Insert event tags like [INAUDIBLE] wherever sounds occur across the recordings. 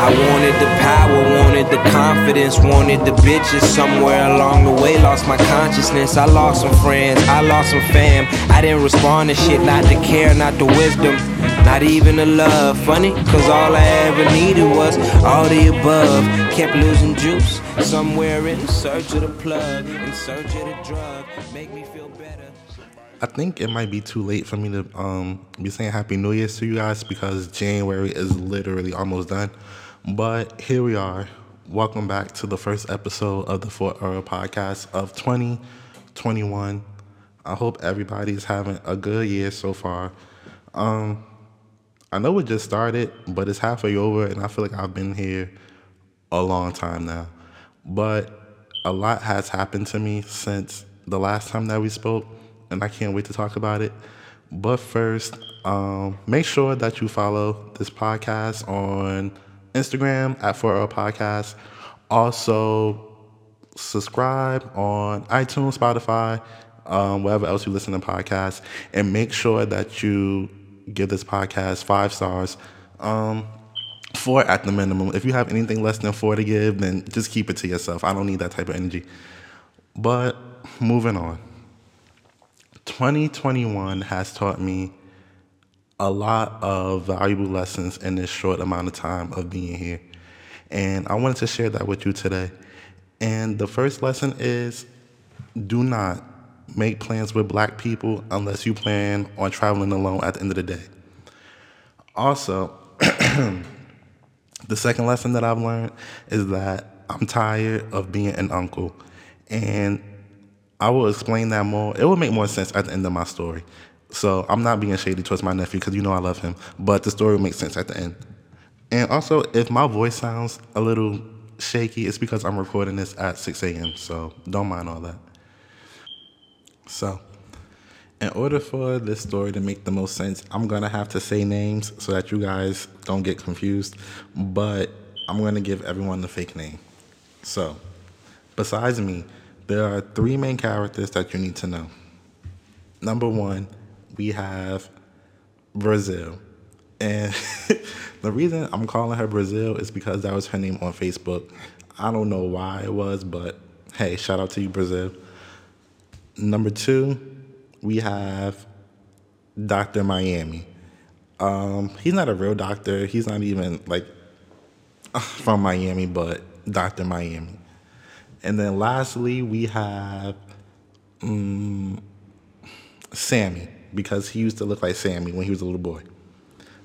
I wanted the power, wanted the confidence, wanted the bitches. Somewhere along the way, lost my consciousness. I lost some friends, I lost some fam. I didn't respond to shit, not the care, not the wisdom, not even the love. Funny, cause all I ever needed was all the above. Kept losing juice, somewhere in search of the plug, in search of the drug. Make me feel better. I think it might be too late for me to um, be saying Happy New Year's to you guys because January is literally almost done. But here we are. Welcome back to the first episode of the 4L podcast of 2021. I hope everybody's having a good year so far. Um, I know it just started, but it's halfway over, and I feel like I've been here a long time now. But a lot has happened to me since the last time that we spoke and I can't wait to talk about it. But first, um, make sure that you follow this podcast on Instagram at 4L Podcast. Also, subscribe on iTunes, Spotify, um, wherever else you listen to podcasts, and make sure that you give this podcast five stars. Um, four at the minimum. If you have anything less than four to give, then just keep it to yourself. I don't need that type of energy. But moving on. 2021 has taught me a lot of valuable lessons in this short amount of time of being here. And I wanted to share that with you today. And the first lesson is do not make plans with black people unless you plan on traveling alone at the end of the day. Also, [CLEARS THROAT] the second lesson that I've learned is that I'm tired of being an uncle. And I will explain that more. It will make more sense at the end of my story. So I'm not being shady towards my nephew because you know I love him, but the story will make sense at the end. And also, if my voice sounds a little shaky, it's because I'm recording this at 6 a.m. So don't mind all that. So, in order for this story to make the most sense, I'm gonna have to say names so that you guys don't get confused. But I'm gonna give everyone the fake name. So, besides me, there are three main characters that you need to know. Number one, we have Brazil. And [LAUGHS] the reason I'm calling her Brazil is because that was her name on Facebook. I don't know why it was, but hey, shout out to you, Brazil. Number two, we have Dr. Miami. Um, he's not a real doctor. He's not even like [SIGHS] from Miami, but Dr. Miami. And then lastly, we have um, Sammy because he used to look like Sammy when he was a little boy.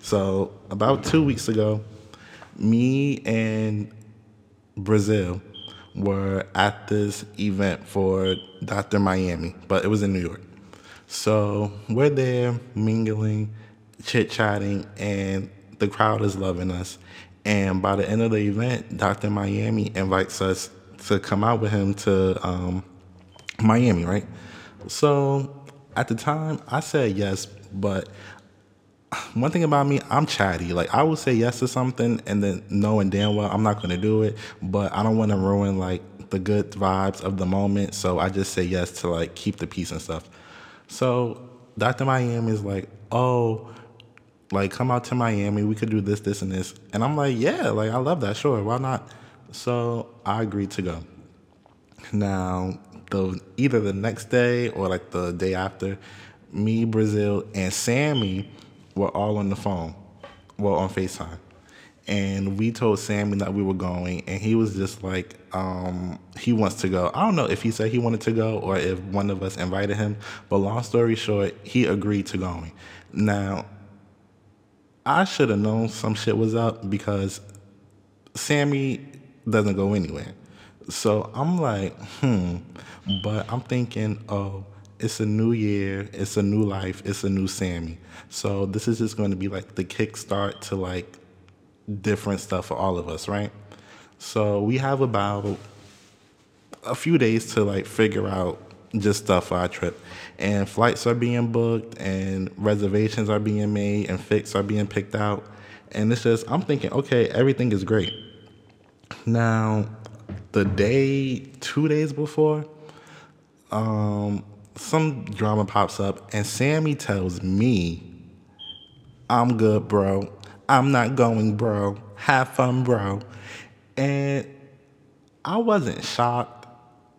So about two weeks ago, me and Brazil were at this event for Dr. Miami, but it was in New York. So we're there mingling, chit chatting, and the crowd is loving us. And by the end of the event, Dr. Miami invites us to come out with him to um, Miami, right? So at the time, I said yes, but one thing about me, I'm chatty. Like I will say yes to something and then knowing damn well I'm not gonna do it, but I don't want to ruin like the good vibes of the moment. So I just say yes to like keep the peace and stuff. So Dr. Miami is like, oh, like come out to Miami. We could do this, this, and this. And I'm like, yeah, like I love that. Sure, why not? So I agreed to go. Now, the either the next day or like the day after, me, Brazil, and Sammy were all on the phone, well, on FaceTime. And we told Sammy that we were going, and he was just like, um, he wants to go. I don't know if he said he wanted to go or if one of us invited him, but long story short, he agreed to going. Now, I should have known some shit was up because Sammy doesn't go anywhere. So I'm like, hmm. But I'm thinking, oh, it's a new year, it's a new life, it's a new Sammy. So this is just going to be like the kickstart to like different stuff for all of us, right? So we have about a few days to like figure out just stuff for our trip. And flights are being booked and reservations are being made and fixed are being picked out. And it's just I'm thinking, okay, everything is great. Now, the day, two days before, um, some drama pops up, and Sammy tells me, I'm good, bro. I'm not going, bro. Have fun, bro. And I wasn't shocked,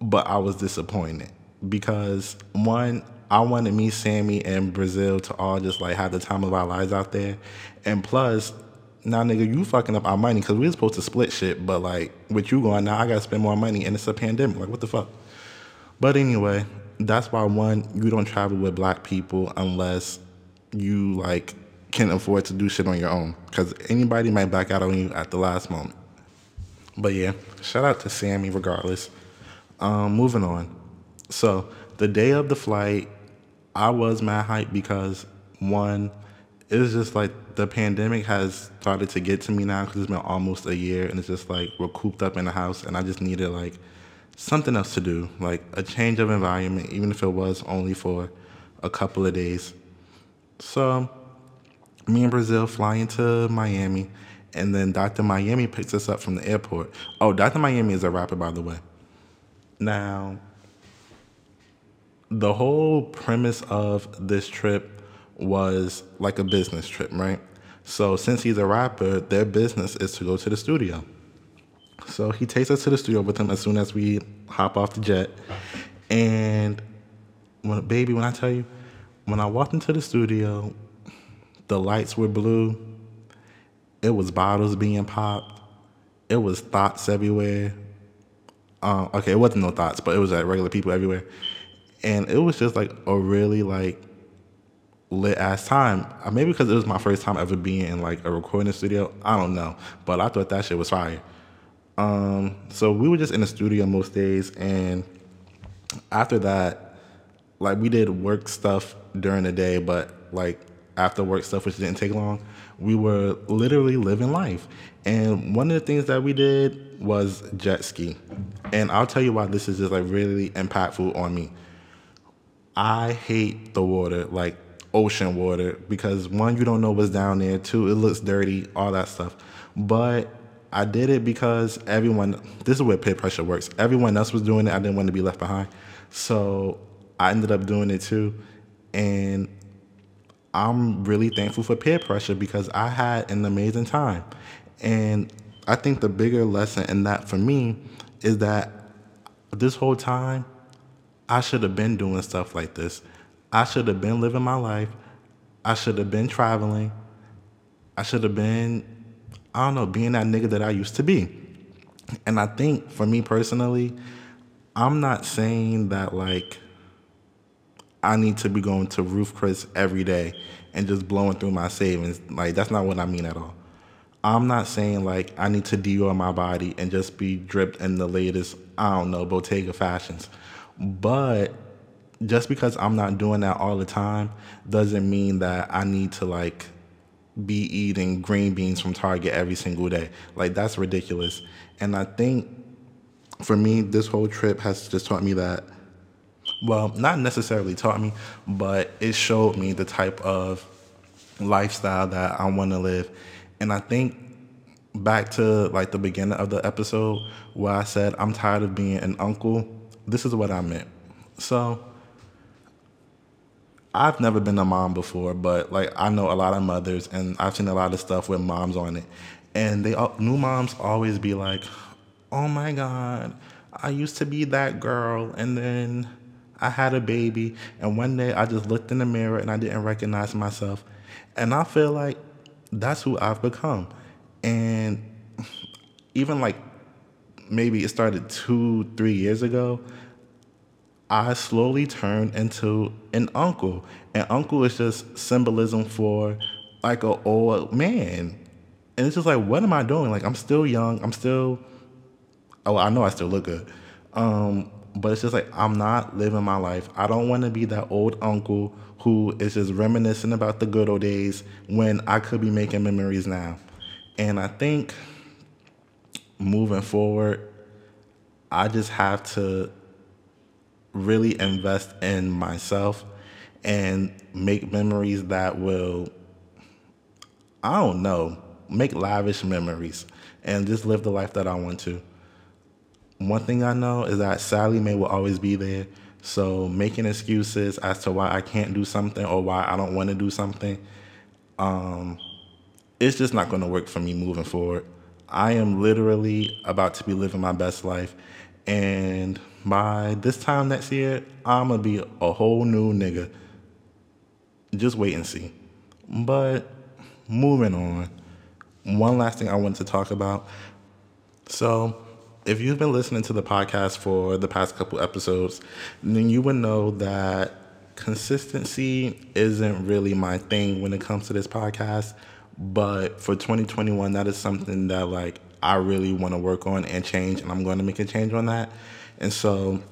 but I was disappointed because one, I wanted me, Sammy, and Brazil to all just like have the time of our lives out there. And plus, now nigga, you fucking up our money because we were supposed to split shit, but like with you going now, I gotta spend more money and it's a pandemic. Like what the fuck? But anyway, that's why one, you don't travel with black people unless you like can afford to do shit on your own. Cause anybody might back out on you at the last moment. But yeah, shout out to Sammy regardless. Um, moving on. So the day of the flight, I was mad hype because one, it's just like the pandemic has started to get to me now because it's been almost a year and it's just like we're cooped up in the house and I just needed like something else to do, like a change of environment, even if it was only for a couple of days. So me and Brazil fly into Miami and then Dr. Miami picks us up from the airport. Oh, Dr. Miami is a rapper, by the way. Now, the whole premise of this trip was like a business trip, right? So, since he's a rapper, their business is to go to the studio. So, he takes us to the studio with him as soon as we hop off the jet. And, when, baby, when I tell you, when I walked into the studio, the lights were blue it was bottles being popped. It was thoughts everywhere. Um, okay, it wasn't no thoughts, but it was like regular people everywhere, and it was just like a really like lit ass time. Uh, maybe because it was my first time ever being in like a recording studio. I don't know, but I thought that shit was fire. Um, so we were just in the studio most days, and after that, like we did work stuff during the day, but like after work stuff, which didn't take long we were literally living life. And one of the things that we did was jet ski. And I'll tell you why this is just like really impactful on me. I hate the water, like ocean water, because one, you don't know what's down there, two, it looks dirty, all that stuff. But I did it because everyone, this is where peer pressure works. Everyone else was doing it. I didn't want to be left behind. So I ended up doing it too. And I'm really thankful for peer pressure because I had an amazing time. And I think the bigger lesson in that for me is that this whole time, I should have been doing stuff like this. I should have been living my life. I should have been traveling. I should have been, I don't know, being that nigga that I used to be. And I think for me personally, I'm not saying that like I need to be going to Ruth's Chris every day and just blowing through my savings. Like that's not what I mean at all. I'm not saying like I need to Dior my body and just be dripped in the latest, I don't know, Bottega fashions. But just because I'm not doing that all the time doesn't mean that I need to like be eating green beans from Target every single day. Like that's ridiculous. And I think for me, this whole trip has just taught me that well, not necessarily taught me, but it showed me the type of lifestyle that I want to live. And I think back to like the beginning of the episode where I said I'm tired of being an uncle, this is what I meant. So I've never been a mom before, but like I know a lot of mothers and I've seen a lot of stuff with moms on it. And they all, new moms always be like, "Oh my god, I used to be that girl and then I had a baby, and one day I just looked in the mirror and I didn't recognize myself. And I feel like that's who I've become. And even like maybe it started two, three years ago, I slowly turned into an uncle. And uncle is just symbolism for like an old man. And it's just like, what am I doing? Like, I'm still young. I'm still, oh, I know I still look good. Um, but it's just like I'm not living my life. I don't want to be that old uncle who is just reminiscing about the good old days when I could be making memories now. And I think moving forward, I just have to really invest in myself and make memories that will, I don't know, make lavish memories and just live the life that I want to one thing I know is that Sallie Mae will always be there. So making excuses as to why I can't do something or why I don't want to do something, um, it's just not going to work for me moving forward. I am literally about to be living my best life. And by this time next year, I'm to be a whole new nigga. Just wait and see. But moving on, one last thing I want to talk about. So, if you've been listening to the podcast for the past couple episodes, then you would know that consistency isn't really my thing when it comes to this podcast. But for 2021, that is something that like I really want to work on and change, and I'm going to make a change on that. And so,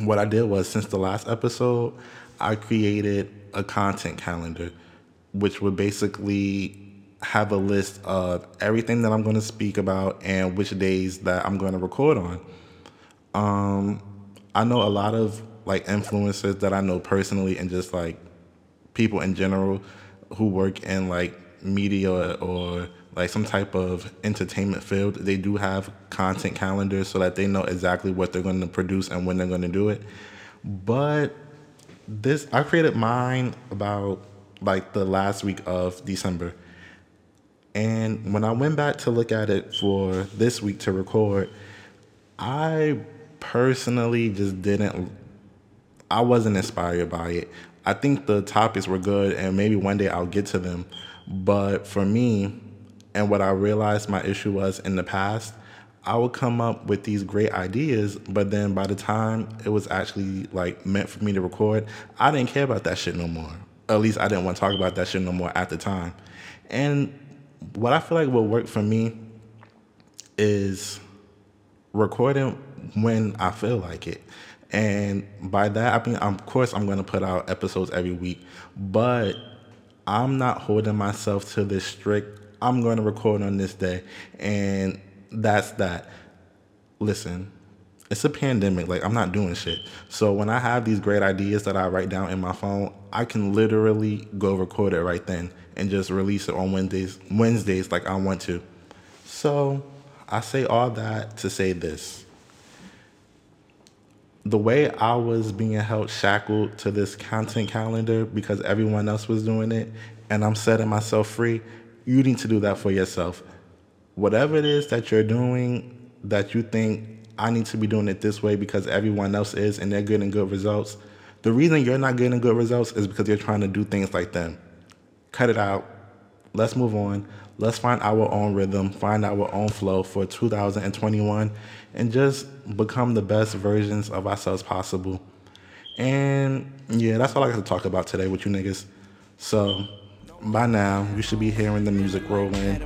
what I did was since the last episode, I created a content calendar, which would basically have a list of everything that I'm going to speak about and which days that I'm going to record on. Um, I know a lot of like influencers that I know personally and just like people in general who work in like media or like some type of entertainment field, they do have content calendars so that they know exactly what they're going to produce and when they're going to do it. But this, I created mine about like the last week of December. And when I went back to look at it for this week to record, I personally just didn't, I wasn't inspired by it. I think the topics were good and maybe one day I'll get to them. But for me, and what I realized my issue was in the past, I would come up with these great ideas, but then by the time it was actually like meant for me to record, I didn't care about that shit no more. At least I didn't want to talk about that shit no more at the time. And what I feel like will work for me is recording when I feel like it. And by that, I mean, of course, I'm going to put out episodes every week, but I'm not holding myself to this strict, I'm going to record on this day. And that's that. Listen, it's a pandemic. Like, I'm not doing shit. So when I have these great ideas that I write down in my phone, I can literally go record it right then and just release it on Wednesdays, Wednesdays like I want to. So I say all that to say this. The way I was being held shackled to this content calendar because everyone else was doing it and I'm setting myself free, you need to do that for yourself. Whatever it is that you're doing that you think I need to be doing it this way because everyone else is and they're getting good results. The reason you're not getting good results is because you're trying to do things like them cut it out. Let's move on. Let's find our own rhythm, find our own flow for 2021, and just become the best versions of ourselves possible. And yeah, that's all I got to talk about today with you niggas. So by now, you should be hearing the music rolling.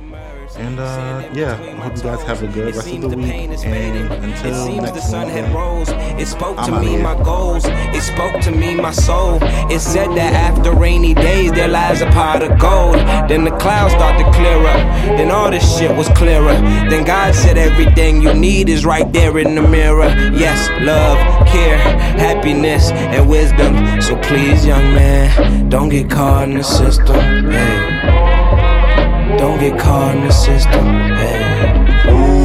And uh, yeah, I hope you guys have a good rest of the week. And until it seems next the sun had rose. It spoke to me my goals. It spoke to me my soul. It said that after rainy days there lies a pot of gold. Then the clouds start to clear up. Then all this shit was clearer. Then God said everything you need is right there in the mirror. Yes, love, care, happiness, and wisdom. So please, young man, don't get caught in the system. Hey. Don't get caught in the system. Hey.